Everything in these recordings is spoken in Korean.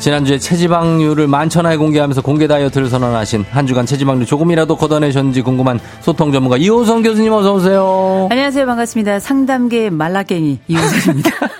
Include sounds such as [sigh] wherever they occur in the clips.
지난주에 체지방률을 만천하에 공개하면서 공개 다이어트를 선언하신 한 주간 체지방률 조금이라도 걷어내셨는지 궁금한 소통 전문가 이호성 교수님 어서 오세요. 안녕하세요. 반갑습니다. 상담계 말라깽이 이호성입니다. [laughs]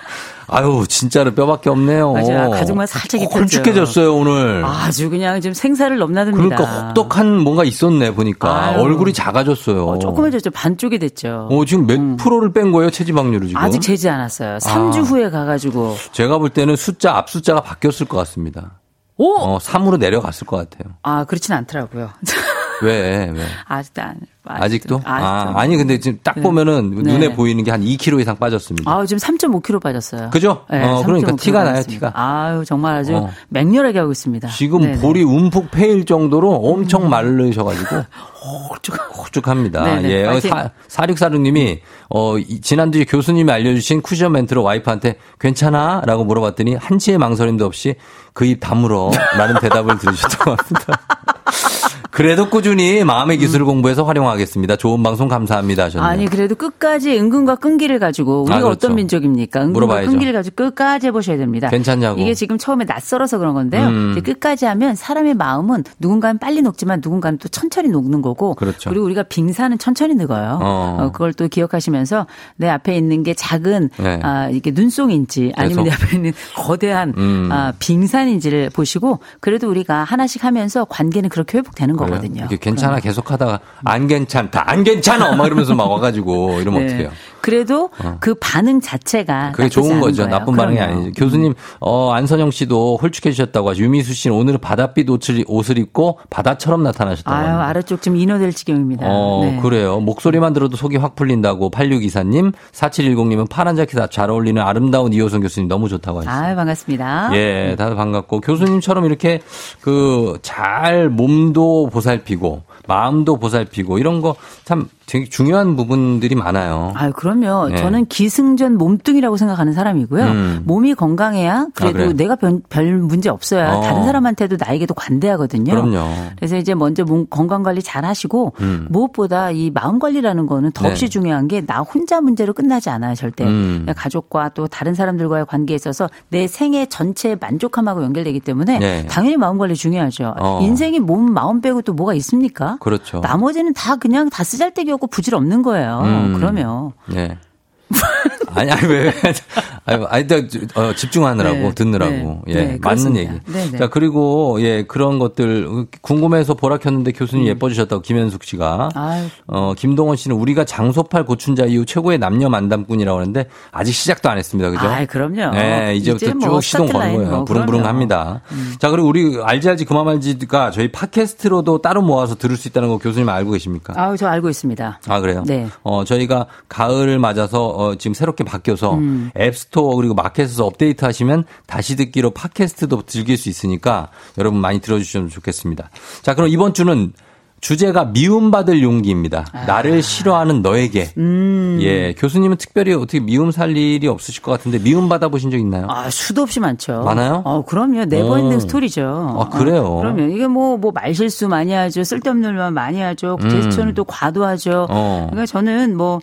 아유 진짜로 뼈밖에 없네요. 맞아요. 가족만 살짝 입혔죠. 홀쭉해졌어요 오늘. 아주 그냥 좀 생사를 넘나듭니다. 그러니까 혹독한 뭔가 있었네 보니까 아유. 얼굴이 작아졌어요. 어, 조그매졌죠. 반쪽이 됐죠. 어, 지금 몇 음. 프로를 뺀 거예요 체지방률을 지금? 아직 재지 않았어요. 3주 아. 후에 가가지고. 제가 볼 때는 숫자 앞 숫자가 바뀌었을 것 같습니다. 오! 어 3으로 내려갔을 것 같아요. 아, 그렇진 않더라고요. [laughs] 왜 왜? 아직도 안. 아직도? 아, 아직도. 아니 근데 지금 딱 네. 보면은 네. 눈에 보이는 게 한 2kg 이상 빠졌습니다. 아우, 지금 3.5kg 빠졌어요. 그죠? 네, 어, 그러니까 3.5kg 티가 나요. 티가. 아유, 정말 아주 어. 맹렬하게 하고 있습니다. 지금 네네. 음. 볼이 움푹 패일 정도로 엄청 마르셔 가지고 [laughs] 홀쭉. 호쭉합니다. 네네, 예, 어, 파이팅. 사, 사육사육님이 어 이- 지난주에 교수님이 알려 주신 쿠션 멘트로 와이프한테 괜찮아?라고 물어봤더니 한치의 망설임도 없이 그 입 다물어라는 대답을 들으셨던 것 같습니다. [laughs] 그래도 꾸준히 마음의 기술을 공부해서 활용하겠습니다. 좋은 방송 감사합니다 하셨네요. 아니 그래도 끝까지 은근과 끈기를 가지고 우리가 아, 그렇죠. 어떤 민족입니까? 은근과 물어봐야죠. 끈기를 가지고 끝까지 해보셔야 됩니다. 괜찮냐고. 이게 지금 처음에 낯설어서 그런 건데요. 음. 끝까지 하면 사람의 마음은 누군가는 빨리 녹지만 누군가는 또 천천히 녹는 거고. 그렇죠. 리고 우리가 빙산은 천천히 녹어요. 어. 어, 그걸 또 기억하시면서 내 앞에 있는 게 작은 네. 아, 이게 눈송인지 아니면 내 계속. 앞에 있는 거대한 음. 아, 빙산인지를 보시고 그래도 우리가 하나씩 하면서 관계는 그렇게 회복되는 그래요? 거거든요. 괜찮아 계속 하다가 안 괜찮다 안 괜찮아 막 이러면서 막 와가지고 이러면 네. 어떡해요. 그래도 그 반응 자체가 그게 좋은 거죠. 거예요. 나쁜 반응이 그럼요. 아니죠. 교수님, 어, 안선영 씨도 홀쭉해지셨다고 하죠. 유미수 씨는 오늘은 바닷빛 옷을, 옷을 입고 바다처럼 나타나셨다고 아유, 합니다. 아래쪽 좀 인호될 지경입니다. 어, 네. 그래요. 목소리만 들어도 속이 확 풀린다고 8624님, 4710님은 파란 자켓 잘 어울리는 아름다운 이호선 교수님 너무 좋다고 하셨어요. 아유, 반갑습니다. 예, 다들 반갑고 교수님처럼 이렇게 그 잘 몸도 보살피고 마음도 보살피고 이런 거 참 되게 중요한 부분들이 많아요. 아유, 그럼요. 네. 저는 기승전 몸뚱이라고 생각하는 사람이고요. 음. 몸이 건강해야 그래도 그래요? 내가 별, 별 문제 없어야 어. 다른 사람한테도 나에게도 관대하거든요. 그럼요. 그래서 이제 먼저 몸 건강 관리 잘 하시고 음. 무엇보다 이 마음 관리라는 거는 더없이 네. 중요한 게 나 혼자 문제로 끝나지 않아요, 절대. 음. 가족과 또 다른 사람들과의 관계에 있어서 내 생애 전체의 만족함하고 연결되기 때문에 네. 당연히 마음 관리 중요하죠. 어. 인생이 몸, 마음 빼고 또 뭐가 있습니까? 그렇죠. 나머지는 다 그냥 다 쓰잘데기 없고 부질 없는 거예요. 음. 그러면 예. [laughs] 아니, 아니, 왜. 아니, 아니, 또, 어, 집중하느라고, 네. 듣느라고. 네. 예. 네, 맞는. 얘기. 네, 네. 자, 그리고, 예, 그런 것들, 궁금해서 보라 켰는데 교수님 예뻐지셨다고 김현숙 씨가. 음. 아유. 어, 김동원 씨는 우리가 장소팔 고춘자 이후 최고의 남녀 만담꾼이라고 하는데 아직 시작도 안 했습니다. 그죠? 아이, 그럼요. 네, 이제부터 이제 쭉 뭐 시동 스타트 거는 거예요. 뭐, 부릉부릉 그럼요. 음. 합니다. 자, 그리고 우리 알지 알지 그만 말지가 저희 팟캐스트로도 따로 모아서 들을 수 있다는 거 교수님 알고 계십니까? 아우, 저 알고 있습니다. 아 그래요? 네. 어 저희가 가을을 맞아서 어, 지금 새롭게 바뀌어서 음. 앱스토어 그리고 마켓에서 업데이트 하시면 다시 듣기로 팟캐스트도 즐길 수 있으니까 여러분 많이 들어주시면 좋겠습니다. 자 그럼 이번 주는 주제가 미움받을 용기입니다. 아. 나를 싫어하는 너에게. 음. 예, 교수님은 특별히 어떻게 미움 살 일이 없으실 것 같은데 미움 받아 보신 적 있나요? 아, 수도 없이 많죠. 많아요? 어, 그럼요. never ending 오. story죠. 아, 그래요? 어, 그럼요. 이게 뭐, 뭐, 말실수 많이 하죠. 쓸데없는 말 많이 하죠. 제스처는 또 과도하죠. 음. 어. 그러니까 저는 뭐,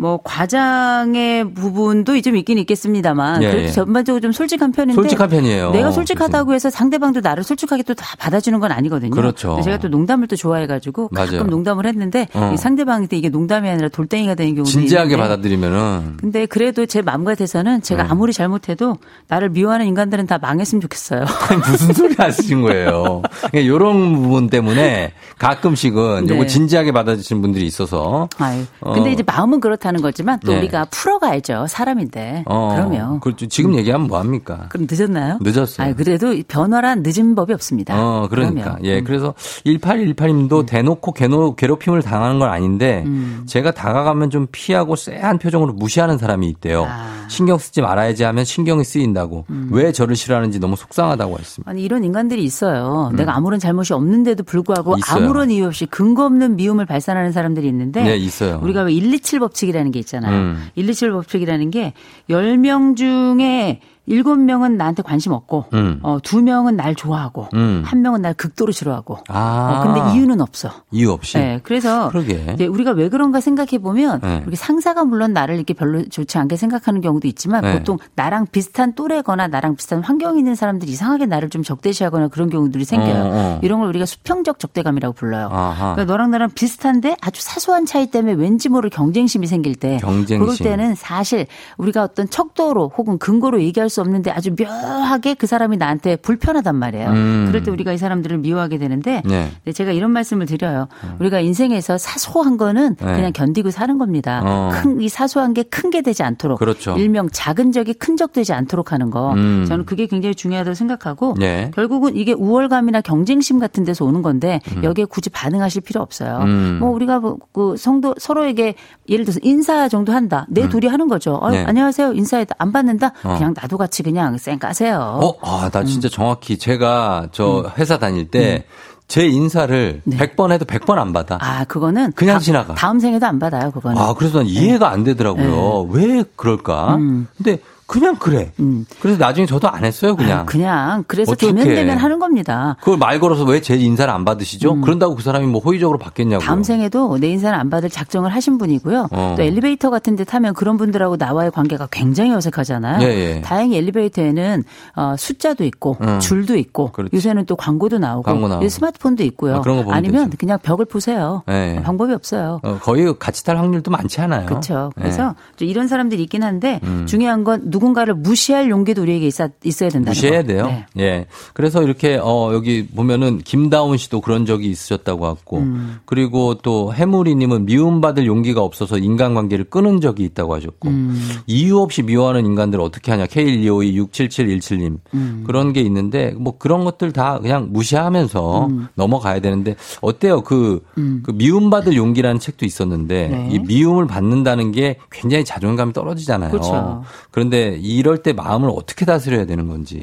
뭐, 과장의 부분도 좀 있긴 있겠습니다만. 예, 그래도 예. 전반적으로 좀 솔직한 편인데. 솔직한 편이에요. 내가 솔직하다고 해서 상대방도 나를 솔직하게 또 다 받아주는 건 아니거든요. 그렇죠. 제가 또 농담을 또 좋아해가지고 돼가지고 가끔 맞아요. 농담을 했는데 어. 이 상대방한테 이게 농담이 아니라 돌덩이가 되는 경우도 진지하게 있는데 받아들이면은 근데 그래도 제 마음 같아서는 제가 네. 아무리 잘못해도 나를 미워하는 인간들은 다 망했으면 좋겠어요. [laughs] 아니, 무슨 소리 하시는 거예요. 그러니까 이런 부분 때문에 가끔씩은 네. 요거 진지하게 받아주시는 분들이 있어서 아유. 어. 근데 이제 마음은 그렇다 는 거지만 또 네. 우리가 풀어가야죠. 사람인데. 어, 그러면. 그렇죠. 지금 얘기하면 뭐 합니까? 그럼 늦었나요? 늦었어요. 아유, 그래도 변화란 늦은 법이 없습니다. 어, 그러니까. 그러면. 예, 음. 그래서 1818님도 대놓고 괴노, 괴롭힘을 당하는 건 아닌데 음. 제가 다가가면 좀 피하고 쎄한 표정으로 무시하는 사람이 있대요. 아. 신경 쓰지 말아야지 하면 신경이 쓰인다고. 음. 왜 저를 싫어하는지 너무 속상하다고 했습니다. 아니 이런 인간들이 있어요. 내가 아무런 잘못이 없는데도 불구하고 음. 있어요. 아무런 이유 없이 근거 없는 미움을 발산하는 사람들이 있는데 네, 있어요. 우리가 왜 127 법칙이라 는 게 있잖아요. 음. 127 법칙이라는 게 10명 중에 7명은 나한테 관심 없고 음. 어, 2명은 날 좋아하고 음. 한 명은 날 극도로 싫어하고 아. 어, 근데 이유는 없어. 이유 없이. 네, 그래서 우리가 왜 그런가 생각해 보면 네. 우리 상사가 물론 나를 이렇게 별로 좋지 않게 생각하는 경우도 있지만 네. 보통 나랑 비슷한 또래거나 나랑 비슷한 환경에 있는 사람들이 이상하게 나를 좀 적대시하거나 그런 경우들이 생겨요. 어, 어. 이런 걸 우리가 수평적 적대감이라고 불러요. 아하. 그러니까 너랑 나랑 비슷한데 아주 사소한 차이 때문에 왠지 모를 경쟁심이 생길 때 경쟁심. 그럴 때는 사실 우리가 어떤 척도로 혹은 근거로 얘기할 수 없는데 아주 묘하게 그 사람이 나한테 불편하단 말이에요. 음. 그럴 때 우리가 이 사람들을 미워하게 되는데 네. 네, 제가 이런 말씀을 드려요. 우리가 인생에서 사소한 거는 네. 그냥 견디고 사는 겁니다. 어. 큰, 이 사소한 게 큰 게 되지 않도록. 그렇죠. 일명 작은 적이 큰 적 되지 않도록 하는 거. 음. 저는 그게 굉장히 중요하다고 생각하고 네. 결국은 이게 우월감이나 경쟁심 같은 데서 오는 건데 여기에 굳이 반응하실 필요 없어요. 음. 뭐 우리가 뭐그 성도 서로에게 예를 들어서 인사 정도 한다. 내 둘이 하는 거죠. 어, 네. 안녕하세요. 인사했다. 안 받는다. 어. 그냥 나도 같이 그냥 쌩 까세요. 어, 아, 나 진짜 정확히 제가 저 음. 회사 다닐 때제 인사를 100번 해도 100번 안 받아. 네. 아, 그거는 그냥 다- 지나가. 다음 생에도 안 받아요. 그거는. 아, 그래서 난 이해가 안 되더라고요. 왜 그럴까? 근데 그냥 그래. 음. 그래서 나중에 저도 안 했어요, 그냥. 아유, 그냥 그래서. 되면 되면 하는 겁니다. 그걸 말 걸어서 왜 제 인사를 안 받으시죠? 그런다고 그 사람이 뭐 호의적으로 받겠냐고요. 음. 다음 생에도 내 인사는 안 받을 작정을 하신 분이고요. 어. 또 엘리베이터 같은 데 타면 그런 분들하고 나와의 관계가 굉장히 어색하잖아요. 예, 예. 다행히 엘리베이터에는 어, 숫자도 있고 음. 줄도 있고 그렇지. 요새는 또 광고도 나오고, 광고 나오고. 이 스마트폰도 있고요. 아, 그런 거 보면 아니면 되죠. 그냥 벽을 보세요. 예. 방법이 없어요. 어, 거의 같이 탈 확률도 많지 않아요. 그렇죠. 예. 그래서 좀 이런 사람들이 있긴 한데 음. 중요한 건 누 군가를 무시할 용기도 우리에게 있어, 있어야 된다는 무시해야 거. 돼요. 네. 예. 그래서 이렇게 어 여기 보면은 김다운 씨도 그런 적이 있으셨다고 하고 음. 그리고 또 해무리 님은 미움받을 용기가 없어서 인간관계를 끊은 적이 있다고 하셨고 음. 이유 없이 미워하는 인간들을 어떻게 하냐. K125267717 님. 음. 그런 게 있는데 뭐 그런 것들 다 그냥 무시하면서 음. 넘어가야 되는데 어때요? 그, 그 미움받을 용기라는 책도 있었는데 네. 이 미움을 받는다는 게 굉장히 자존감이 떨어지잖아요. 그렇죠. 그런데 이럴 때 마음을 어떻게 다스려야 되는 건지.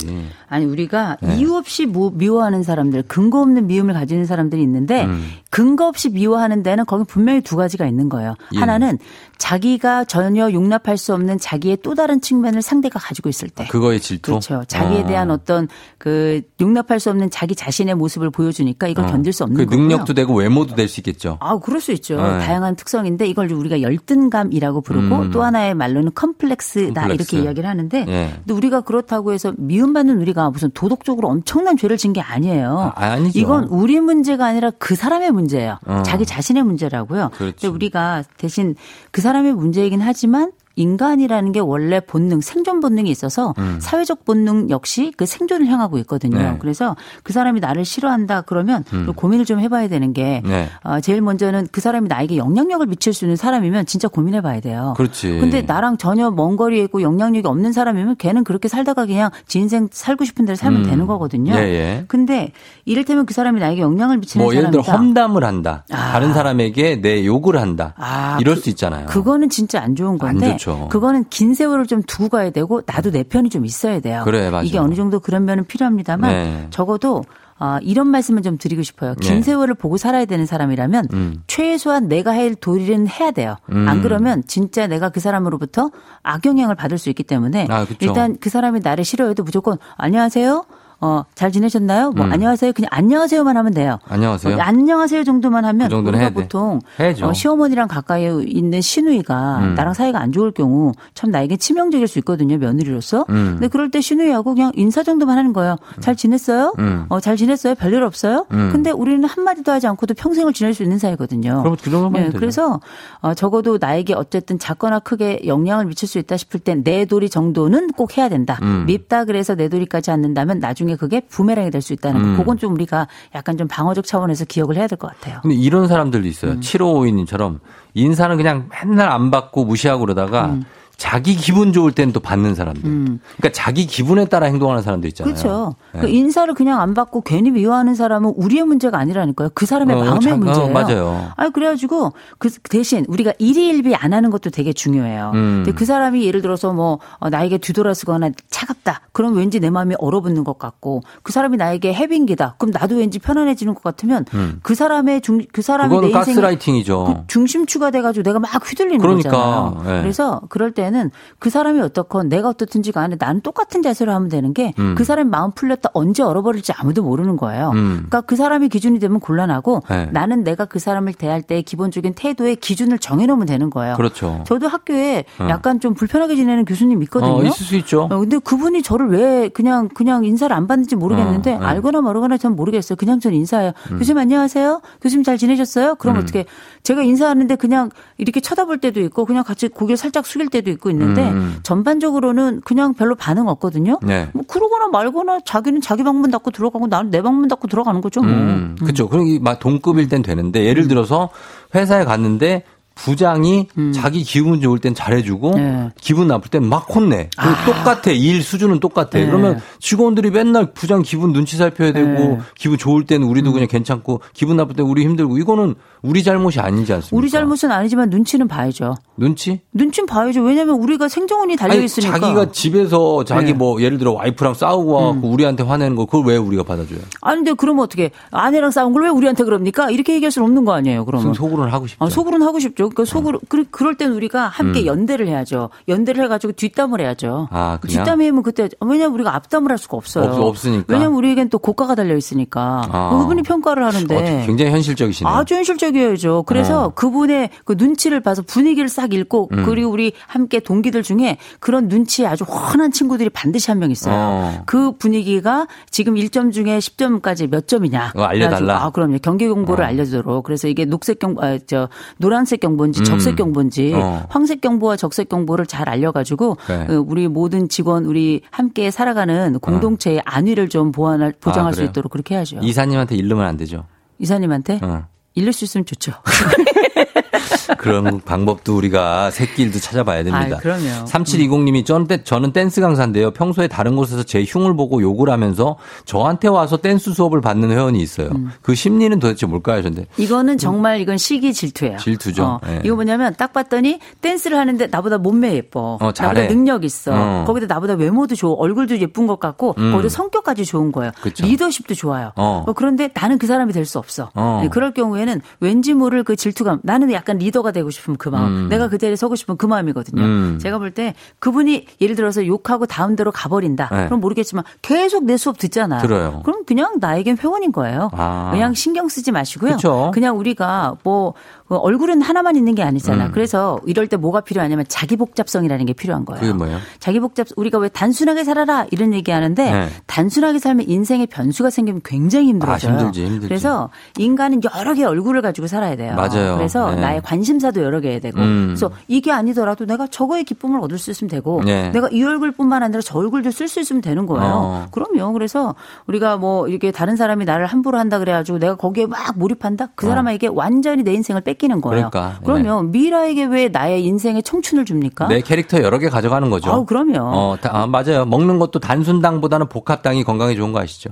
아니 우리가 네. 이유 없이 뭐 미워하는 사람들, 근거 없는 미움을 가지는 사람들이 있는데 음. 근거 없이 미워하는 데는 거기 분명히 두 가지가 있는 거예요. 예. 하나는 자기가 전혀 용납할 수 없는 자기의 또 다른 측면을 상대가 가지고 있을 때. 그거의 질투. 그렇죠. 자기에 어. 대한 어떤 그 용납할 수 없는 자기 자신의 모습을 보여주니까 이걸 어. 견딜 수 없는 그 거고요. 능력도 되고 외모도 될 수 있겠죠. 아, 그럴 수 있죠. 네. 다양한 특성인데 이걸 우리가 열등감이라고 부르고 음. 또 하나의 말로는 컴플렉스다 컴플렉스. 이렇게 이야기 를 하는데 예. 근데 우리가 그렇다고 해서 미움받는 우리가 무슨 도덕적으로 엄청난 죄를 진 게 아니에요. 아, 아니죠. 이건 우리 문제가 아니라 그 사람의 문제예요. 어. 자기 자신의 문제라고요. 그렇죠. 근데 우리가 대신 그 사람의 문제이긴 하지만 인간이라는 게 원래 본능, 생존 본능이 있어서 사회적 본능 역시 그 생존을 향하고 있거든요. 음. 네. 그래서 그 사람이 나를 싫어한다 그러면 고민을 좀 해봐야 되는 게 네. 어, 제일 먼저는 그 사람이 나에게 영향력을 미칠 수 있는 사람이면 진짜 고민해봐야 돼요. 그렇지. 근데 나랑 전혀 먼 거리에 있고 영향력이 없는 사람이면 걔는 그렇게 살다가 그냥 지 인생 살고 싶은 대로 살면 음. 되는 거거든요. 예, 예. 근데 이를테면 그 사람이 나에게 영향을 미치는 뭐 예를 들어 사람이다. 험담을 한다. 아. 다른 사람에게 내 욕을 한다. 아, 이럴 그- 수 있잖아요. 그거는 진짜 안 좋은 건데 좋죠. 그거는 긴 세월을 좀 두고 가야 되고 나도 내 편이 좀 있어야 돼요. 그래, 맞아. 이게 어느 정도 그런 면은 필요합니다만 네. 적어도 아, 이런 말씀을 좀 드리고 싶어요. 긴 네. 세월을 보고 살아야 되는 사람이라면 음. 최소한 내가 할 도리는 해야 돼요. 음. 안 그러면 진짜 내가 그 사람으로부터 악영향을 받을 수 있기 때문에 아. 일단 그 사람이 나를 싫어해도 무조건 안녕하세요. 어, 잘 지내셨나요? 뭐, 음. 안녕하세요. 그냥 안녕하세요만 하면 돼요. 안녕하세요. 어, 안녕하세요 정도만 하면 그 우리가. 보통. 어, 시어머니랑 가까이 있는 시누이가 음. 나랑 사이가 안 좋을 경우 참 나에게 치명적일 수 있거든요 며느리로서. 음. 근데 그럴 때 시누이하고 그냥 인사 정도만 하는 거예요. 잘 지냈어요? 음. 어, 잘 지냈어요? 별일 없어요? 음. 근데 우리는 한 마디도 하지 않고도 평생을 지낼 수 있는 사이거든요. 그럼 그 정도만 네, 되죠. 그래서 어, 적어도 나에게 어쨌든 작거나 크게 영향을 미칠 수 있다 싶을 땐 내돌이 정도는 꼭 해야 된다. 음. 밉다 그래서 내돌이까지 않는다면 나중에 그게 부메랑이 될 수 있다는 거. 음. 그건 좀 우리가 약간 좀 방어적 차원에서 기억을 해야 될 것 같아요. 근데 이런 사람들도 있어요. 음. 7552님처럼 인사는 그냥 맨날 안 받고 무시하고 그러다가 음. 자기 기분 좋을 땐 또 받는 사람들. 그러니까 자기 기분에 따라 행동하는 사람도 있잖아요. 그렇죠. 네. 그 인사를 그냥 안 받고 괜히 미워하는 사람은 우리의 문제가 아니라니까요. 그 사람의 어, 마음의 자- 어, 문제예요. 맞아요. 아니 그래가지고 그 대신 우리가 일희일비 안 하는 것도 되게 중요해요. 음. 근데 그 사람이 예를 들어서 뭐 어, 나에게 뒤돌아서거나 차갑다. 그럼 왠지 내 마음이 얼어붙는 것 같고 그 사람이 나에게 해빙기다. 그럼 나도 왠지 편안해지는 것 같으면 그 사람의 중 그 사람이 음. 그거는 내 인생 가스라이팅이죠. 중심추가 돼가지고 내가 막 휘둘리는 그러니까, 거잖아요. 예. 그래서 그럴 때는 그 사람이 어떻건 내가 어떻든지 간에 나는 똑같은 자세로 하면 되는 게그 사람이 마음 풀렸다 언제 얼어버릴지 아무도 모르는 거예요. 음. 그러니까 그 사람이 기준이 되면 곤란하고 네. 나는 내가 그 사람을 대할 때 기본적인 태도의 기준을 정해놓으면 되는 거예요. 그렇죠. 저도 학교에 약간 좀 불편하게 지내는 교수님 있거든요. 어, 있을 수 있죠. 어, 근데 그분이 저를 왜 그냥 그냥 인사를 안 받는지 모르겠는데 어, 네. 알거나 모르거나 전 모르겠어요. 그냥 전 인사해요. 교수님 안녕하세요. 교수님 잘 지내셨어요? 그럼 음. 어떻게 제가 인사하는데 그냥 이렇게 쳐다볼 때도 있고 그냥 같이 고개를 살짝 숙일 때도 있고 있는데 음. 전반적으로는 그냥 별로 반응 없거든요. 네. 뭐 그러거나 말거나 자기는 자기 방문 닫고 들어가고 나는 내 방문 닫고 들어가는 거죠. 뭐. 음, 그렇죠. 그럼 이막 동급일 땐 되는데 예를 음. 들어서 회사에 갔는데 부장이 자기 기분 좋을 땐 잘해주고 네. 기분 나쁠 땐 막 혼내. 그 똑같아. 일 수준은 똑같아. 네. 그러면 직원들이 맨날 부장 기분 눈치 살펴야 되고 네. 기분 좋을 때는 음. 우리도 그냥 괜찮고 기분 나쁠 때 우리 힘들고 이거는 우리 잘못이 아니지 않습니까? 우리 잘못은 아니지만 눈치는 봐야죠. 눈치? 눈치는 봐야죠. 왜냐하면 우리가 생존이 달려 아니, 있으니까. 자기가 집에서 자기 네. 뭐 예를 들어 와이프랑 싸우고 와갖고 우리한테 화내는 거 그걸 왜 우리가 받아줘요? 아니 근데 그러면 어떻게 아내랑 싸운 걸 왜 우리한테 그럽니까? 이렇게 얘기할 수는 없는 거 아니에요. 그러면. 속으로는 하고 싶죠. 아, 속으로는 하고 싶죠. 그러니까 속으로 그, 그럴 땐 우리가 함께 음. 연대를 해야죠. 연대를 해가지고 뒷담을 해야죠. 아, 그냥? 뒷담이면 그때 왜냐면 우리가 앞담을 할 수가 없어요. 없- 없으니까. 왜냐면 우리에겐 또 고가가 달려 있으니까 아. 그분이 평가를 어, 하는데. 굉장히 현실적이시네요. 아주 현실적이어야죠. 그래서 어. 그분의 그 눈치를 봐서 분위기를 싹 읽고 음. 그리고 우리 함께 동기들 중에 그런 눈치 아주 훤한 친구들이 반드시 한 명 있어요. 어. 그 분위기가 지금 1점 중에 10점까지 몇 점이냐. 그거 알려달라. 그래가지고 아, 그럼요. 경계 경보를 어. 알려주도록. 그래서 이게 녹색 경, 아, 저, 노란색 경보 인지 음. 적색 경보인지 어. 황색 경보와 적색 경보를 잘 알려가지고 네. 어, 우리 모든 직원, 우리 함께 살아가는 공동체의 안위를 좀 보완할, 보장할 아, 수? 있도록 그렇게 해야죠. 이사님한테 이르면 안 되죠. 이사님한테 어. 이를 수 있으면 좋죠. [laughs] 그런 방법도 우리가 새길도 찾아봐야 됩니다. 아, 그럼요. 3720님이 저는, 댄- 저는 댄스 강사인데요. 평소에 다른 곳에서 제 흉을 보고 욕을 하면서 저한테 와서 댄스 수업을 받는 회원이 있어요. 음. 그 심리는 도대체 뭘까요? 근데 이거는 정말 이건 시기 질투예요. 질투죠. 어, 예. 이거 뭐냐면 딱 봤더니 댄스를 하는데 나보다 몸매 예뻐. 어, 잘해. 나보다 능력 있어. 어. 거기다 나보다 외모도 좋고 얼굴도 예쁜 것 같고 거기다 성격까지 좋은 거예요. 음. 그쵸. 리더십도 좋아요. 어. 어, 그런데 나는 그 사람이 될 수 없어. 어. 네, 그럴 경우에는 왠지 모를 그 질투감. 나는 약간 리더가 되고 싶은 그 마음. 내가 그 자리에 서고 싶은 그 마음이거든요. 음. 제가 볼 때 그분이 예를 들어서 욕하고 다음 대로 가버린다. 네. 그럼 모르겠지만 계속 내 수업 듣잖아. 들어요. 그럼 그냥 나에겐 회원인 거예요. 아. 그냥 신경 쓰지 마시고요. 그쵸. 그냥 우리가 뭐 어, 얼굴은 하나만 있는 게 아니잖아. 음. 그래서 이럴 때 뭐가 필요하냐면 자기 복잡성이라는 게 필요한 거예요. 그게 뭐예요? 자기 복잡 우리가 왜 단순하게 살아라 이런 얘기하는데 네. 단순하게 살면 인생에 변수가 생기면 굉장히 힘들어져요. 아, 힘들지, 힘들지. 그래서 인간은 여러 개의 얼굴을 가지고 살아야 돼요. 맞아요. 그래서 네. 나의 관심사도 여러 개 해야 되고. 음. 그래서 이게 아니더라도 내가 저거의 기쁨을 얻을 수 있으면 되고 네. 내가 이 얼굴뿐만 아니라 저 얼굴도 쓸 수 있으면 되는 거예요. 어. 그럼요. 그래서 우리가 뭐 이렇게 다른 사람이 나를 함부로 한다 그래가지고 내가 거기에 막 몰입한다? 그 사람에게 완전히 내 인생을 뺏기는 거예요. 어. 그러니까. 그러면 미라에게 왜 나의 인생의 청춘을 줍니까? 내 캐릭터 여러 개 가져가는 거죠. 아우, 그럼요. 어, 다- 아, 맞아요. 먹는 것도 단순당보다는 복합당이 건강에 좋은 거 아시죠?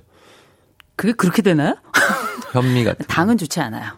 그게 그렇게 되나요? [laughs] 현미 같은. 당은 좋지 않아요.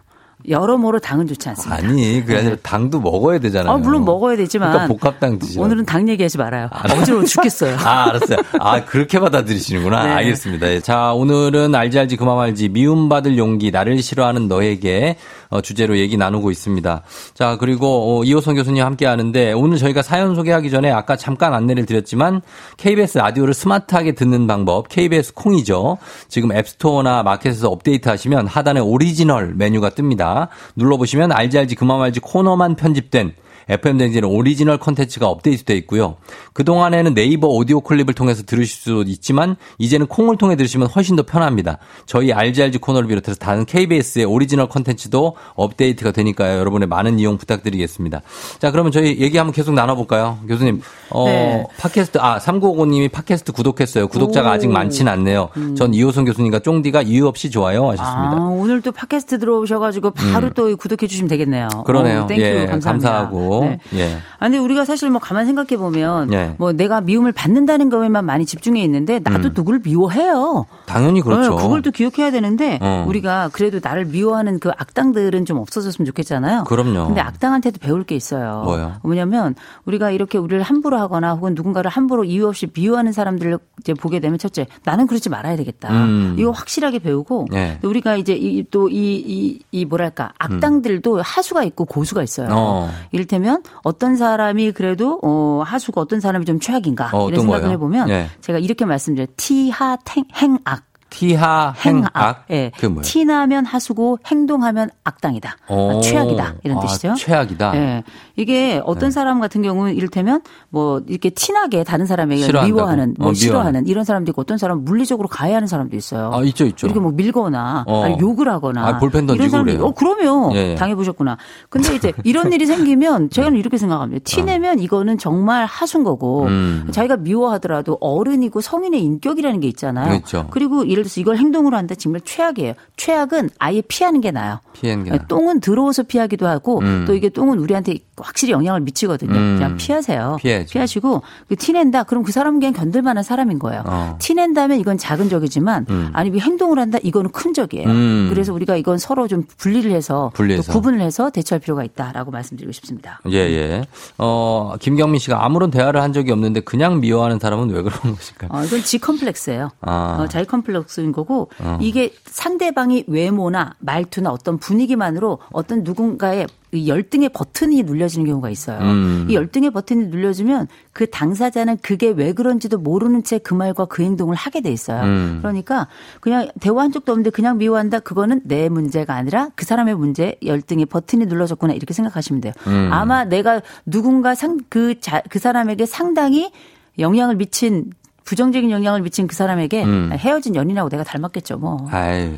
여러모로 당은 좋지 않습니다. 아니, 그게 아니라 당도 먹어야 되잖아요. 아, 물론 먹어야 되지만 그러니까 복합당 드시라고. 오늘은 당 얘기하지 말아요. 어지러워 죽겠어요. [laughs] 아, 알았어요. 아, 그렇게 받아들이시는구나. 네. 알겠습니다. 예, 자, 오늘은 알지 알지 그만 알지 미움받을 용기 나를 싫어하는 너에게 어, 주제로 얘기 나누고 있습니다. 자, 그리고 어, 이호성 교수님 함께 하는데 오늘 저희가 사연 소개하기 전에 아까 잠깐 안내를 드렸지만 KBS 라디오를 스마트하게 듣는 방법 KBS 콩이죠. 지금 앱스토어나 마켓에서 업데이트 하시면 하단에 오리지널 메뉴가 뜹니다. 눌러보시면 알지 알지 그만 말지 코너만 편집된 FM 대행진은 오리지널 컨텐츠가 업데이트돼 있고요. 그동안에는 네이버 오디오 클립을 통해서 들으실 수도 있지만 이제는 콩을 통해 들으시면 훨씬 더 편합니다. 저희 알지알지 코너를 비롯해서 다른 KBS의 오리지널 컨텐츠도 업데이트가 되니까요. 여러분의 많은 이용 부탁드리겠습니다. 자, 그러면 저희 얘기 한번 계속 나눠볼까요? 교수님, 어, 네. 팟캐스트, 아, 3955님이 팟캐스트 구독했어요. 구독자가 오. 아직 많진 않네요. 전 이호선 교수님과 쫑디가 이유 없이 좋아요 하셨습니다. 아, 오늘 또 팟캐스트 들어오셔가지고 바로 또 구독해 주시면 되겠네요. 음. 그러네요. 오, thank you, 예, 감사합니다. 감사하고. 네. 예. 아, 근데 우리가 사실 뭐 가만 생각해 보면 예. 뭐 내가 미움을 받는다는 거에만 많이 집중해 있는데 나도 누구를 미워해요. 당연히 음. 그렇죠. 네, 그걸 또 기억해야 되는데 어. 우리가 그래도 나를 미워하는 그 악당들은 좀 없어졌으면 좋겠잖아요. 그럼요. 근데 악당한테도 배울 게 있어요. 뭐요? 뭐냐면 우리가 이렇게 우리를 함부로 하거나 혹은 누군가를 함부로 이유 없이 미워하는 사람들을 이제 보게 되면 첫째 나는 그러지 말아야 되겠다. 음. 이거 확실하게 배우고 네. 또 우리가 이제 또이이 이 뭐랄까 악당들도 하수가 있고 고수가 있어요. 어. 이를테면 어떤 사람이 그래도 어 하수고 어떤 사람이 좀 최악인가 어, 이런 생각을 거예요? 해보면 예. 제가 이렇게 말씀드려요. 티하 탱, 행악. 티하 행악. 예. 뭐예요? 티나면 하수고 행동하면 악당이다. 어. 아, 최악이다. 이런 아, 뜻이죠. 최악이다. 예. 이게 어떤 네. 사람 같은 경우는 이를테면 뭐 이렇게 티나게 다른 사람에게 싫어한다고? 미워하는 뭐 어, 싫어하는 이런 사람도 있고 어떤 사람은 물리적으로 가해하는 사람도 있어요. 아, 있죠, 있죠. 이렇게 뭐 밀거나 어. 아니 욕을 하거나 아, 볼펜 던지고 이런 사람도 그래요. 어 그러면 예, 예. 당해 보셨구나. 근데 이제 이런 일이 생기면 [laughs] 제가 이렇게 생각합니다. 티 내면 이거는 정말 하순 거고 어. 음. 자기가 미워하더라도 어른이고 성인의 인격이라는 게 있잖아요. 그렇죠. 그리고 예를 들어서 이걸 행동으로 한다 정말 최악이에요. 최악은 아예 피하는 게 나아요. 피하는 게 나아. 똥은 들어와서 피하기도 하고 음. 또 이게 똥은 우리한테 확실히 영향을 미치거든요. 음. 그냥 피하세요. 피해야죠. 피하시고 그 티낸다. 그럼 그 사람은 그냥 견딜 만한 사람인 거예요. 어. 티낸다면 이건 작은 적이지만 음. 아니면 행동을 한다. 이거는 큰 적이에요. 음. 그래서 우리가 이건 서로 좀 분리를 해서, 분리해서. 또 구분을 해서 대처할 필요가 있다라고 말씀드리고 싶습니다. 예, 예. 어, 김경민 씨가 아무런 대화를 한 적이 없는데 그냥 미워하는 사람은 왜 그런 것일까요? 어, 이건 지 컴플렉스예요. 아. 어, 자기 컴플렉스인 거고 어. 이게 상대방이 외모나 말투나 어떤 분위기만으로 어떤 누군가의 이 열등의 버튼이 눌려지는 경우가 있어요. 음. 이 열등의 버튼이 눌려지면 그 당사자는 그게 왜 그런지도 모르는 채 그 말과 그 행동을 하게 돼 있어요. 음. 그러니까 그냥 대화한 적도 없는데 그냥 미워한다. 그거는 내 문제가 아니라 그 사람의 문제, 열등의 버튼이 눌러졌구나 이렇게 생각하시면 돼요. 음. 아마 내가 누군가 상, 그, 자, 그 사람에게 상당히 영향을 미친 부정적인 영향을 미친 그 사람에게 음. 헤어진 연인하고 내가 닮았겠죠, 뭐. 아이.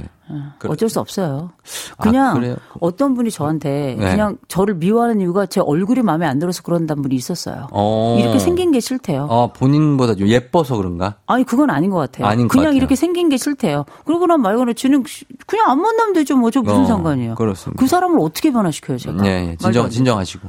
그- 어쩔 수 없어요. 아, 그냥 그래요? 어떤 분이 저한테 네. 그냥 저를 미워하는 이유가 제 얼굴이 마음에 안 들어서 그런다는 분이 있었어요. 어. 이렇게 생긴 게 싫대요. 어, 본인보다 좀 예뻐서 그런가? 아니 그건 아닌 것 같아요. 아닌 것 그냥 같아요. 이렇게 생긴 게 싫대요. 그러거나 말거나 지는 그냥 안 만나면 되죠. 뭐저 무슨 어, 상관이에요. 그렇습니다. 그 사람을 어떻게 변화시켜요, 제가? 예, 예. 말도 진정, 안 진정하시고.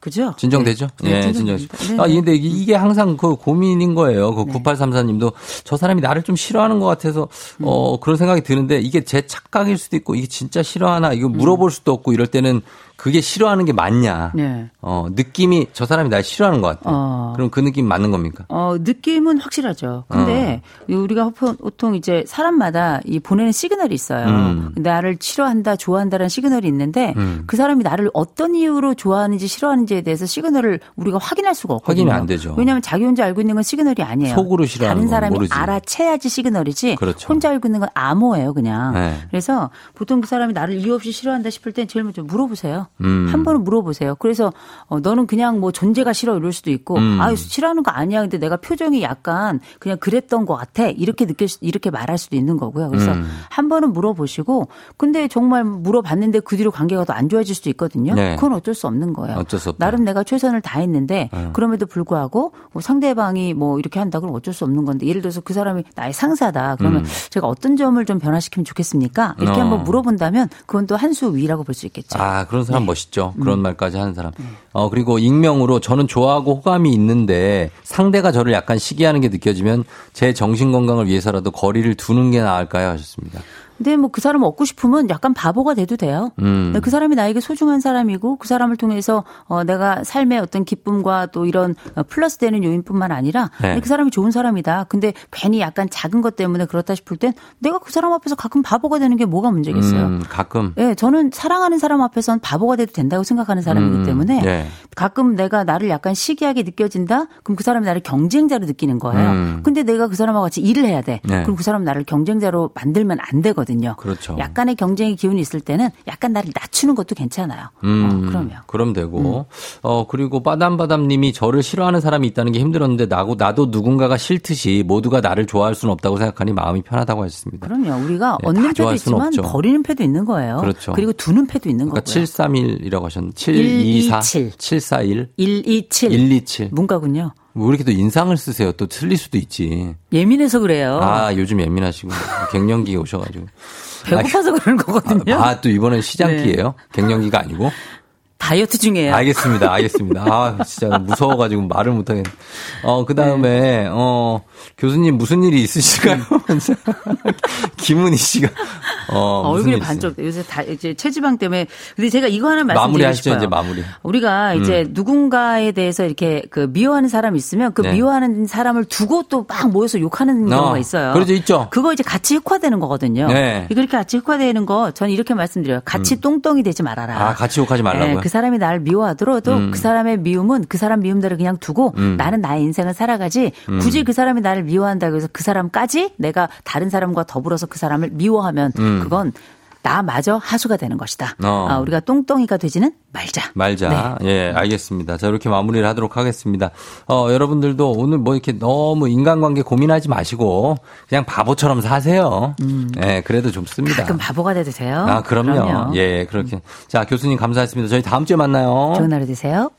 그죠? 진정되죠? 네, 예, 네. 진정됩니다. 아, 네, 네. 근데 이게, 항상 그 고민인 거예요. 그 9834님도 저 사람이 나를 좀 싫어하는 것 같아서, 음. 어, 그런 생각이 드는데 이게 제 착각일 수도 있고 이게 진짜 싫어하나 이거 물어볼 수도 없고 이럴 때는 그게 싫어하는 게 맞냐. 네. 어, 느낌이 저 사람이 날 싫어하는 것 같아. 어. 그럼 그 느낌 맞는 겁니까? 어, 느낌은 확실하죠. 근데 어. 우리가 보통 이제 사람마다 이 보내는 시그널이 있어요. 음. 나를 싫어한다, 좋아한다라는 시그널이 있는데 음. 그 사람이 나를 어떤 이유로 좋아하는지 싫어하는지에 대해서 시그널을 우리가 확인할 수가 없거든요. 확인이 안 되죠. 왜냐하면 자기 혼자 알고 있는 건 시그널이 아니에요. 속으로 싫어하는 다른 건 사람이 모르지. 알아채야지 시그널이지. 그렇죠. 혼자 알고 있는 건 암호예요, 그냥. 네. 그래서 보통 그 사람이 나를 이유 없이 싫어한다 싶을 땐 제일 먼저 물어보세요. 음. 한 번은 물어보세요. 그래서 어, 너는 그냥 뭐 존재가 싫어 이럴 수도 있고, 음. 아 싫어하는 거 아니야. 근데 내가 표정이 약간 그냥 그랬던 것 같아. 이렇게 느낄 수, 이렇게 말할 수도 있는 거고요. 그래서 음. 한 번은 물어보시고, 근데 정말 물어봤는데 그 뒤로 관계가 더 안 좋아질 수도 있거든요. 네. 그건 어쩔 수 없는 거예요. 어쩔 수 없다. 나름 내가 최선을 다했는데 어. 그럼에도 불구하고 뭐 상대방이 뭐 이렇게 한다 그러면 어쩔 수 없는 건데 예를 들어서 그 사람이 나의 상사다 그러면 음. 제가 어떤 점을 좀 변화시키면 좋겠습니까? 이렇게 어. 한번 물어본다면 그건 또 한 수 위라고 볼 수 있겠죠. 아, 그런 사람 네. 멋있죠. 그런 음. 말까지 하는 사람. 어, 그리고 익명으로 저는 좋아하고 호감이 있는데 상대가 저를 약간 시기하는 게 느껴지면 제 정신 건강을 위해서라도 거리를 두는 게 나을까요? 하셨습니다. 근데 뭐 그 사람 얻고 싶으면 약간 바보가 돼도 돼요. 음. 그 사람이 나에게 소중한 사람이고 그 사람을 통해서 어 내가 삶의 어떤 기쁨과 또 이런 어, 플러스 되는 요인뿐만 아니라 네. 그 사람이 좋은 사람이다. 근데 괜히 약간 작은 것 때문에 그렇다 싶을 땐 내가 그 사람 앞에서 가끔 바보가 되는 게 뭐가 문제겠어요. 음, 가끔. 예, 저는 사랑하는 사람 앞에선 바보가 돼도 된다고 생각하는 사람이기 음, 때문에 예. 가끔 내가 나를 약간 시기하게 느껴진다? 그럼 그 사람이 나를 경쟁자로 느끼는 거예요. 음. 근데 내가 그 사람하고 같이 일을 해야 돼. 네. 그럼 그 사람 나를 경쟁자로 만들면 안 되거든 요. 그렇죠. 약간의 경쟁의 기운이 있을 때는 약간 나를 낮추는 것도 괜찮아요. 음, 어, 그러면. 그럼 되고. 어, 그리고 빠담빠담 님이 저를 싫어하는 사람이 있다는 게 힘들었는데 나고, 나도 누군가가 싫듯이 모두가 나를 좋아할 수는 없다고 생각하니 마음이 편하다고 하셨습니다. 그럼요. 우리가 네, 얻는 다 패도 있지만 없죠. 버리는 패도 있는 거예요. 그렇죠. 리고 두는 패도 있는 그러니까 거고요. 731이라고 하셨는데 724 127. 741 127. 127. 문과군요. 왜 이렇게 또 인상을 쓰세요? 또 틀릴 수도 있지. 예민해서 그래요. 아, 요즘 예민하시고 갱년기 오셔가지고. [laughs] 배고파서 그런 거거든요. 아, 또 이번엔 시장기예요? 갱년기가 아니고? 다이어트 중이에요. 알겠습니다. [laughs] 알겠습니다. 아, 진짜 무서워가지고 말을 못하겠네. 어, 그 다음에, 어, 교수님 무슨 일이 있으실까요? [laughs] 김은희 씨가, 어, 무슨 얼굴이? 반쪽 요새 다 이제 체지방 때문에 근데 제가 이거 하나 말씀드리고 마무리 하시죠, 싶어요. 이제 마무리. 음. 우리가 이제 누군가에 대해서 이렇게 그 미워하는 사람이 있으면 그 네. 미워하는 사람을 두고 또 막 모여서 욕하는 어, 경우가 있어요. 그렇죠, 있죠. 그거 이제 같이 흑화되는 거거든요. 네. 음. 그렇게 같이 흑화되는 거 저는 이렇게 말씀드려요. 같이 똥똥이 되지 말아라. 아, 같이 욕하지 말라고요? 네, 그 사람이 나를 미워하더라도 음. 그 사람의 미움은 그 사람 미움대로 그냥 두고 음. 나는 나의 인생을 살아가지 굳이 그 사람이 나를 미워한다고 해서 그 사람까지 내가 다른 사람과 더불어서 그 사람을 미워하면 음. 그건 나마저 하수가 되는 것이다. 어. 아, 우리가 똥똥이가 되지는 말자. 말자. 네. 예, 알겠습니다. 자, 이렇게 마무리를 하도록 하겠습니다. 어, 여러분들도 오늘 뭐 이렇게 너무 인간관계 고민하지 마시고 그냥 바보처럼 사세요. 예, 그래도 좋습니다. 음. 가끔 바보가 돼도 돼요. 아, 그럼요. 예, 그렇게. 자, 교수님 감사했습니다. 저희 다음 주에 만나요. 좋은 하루 되세요.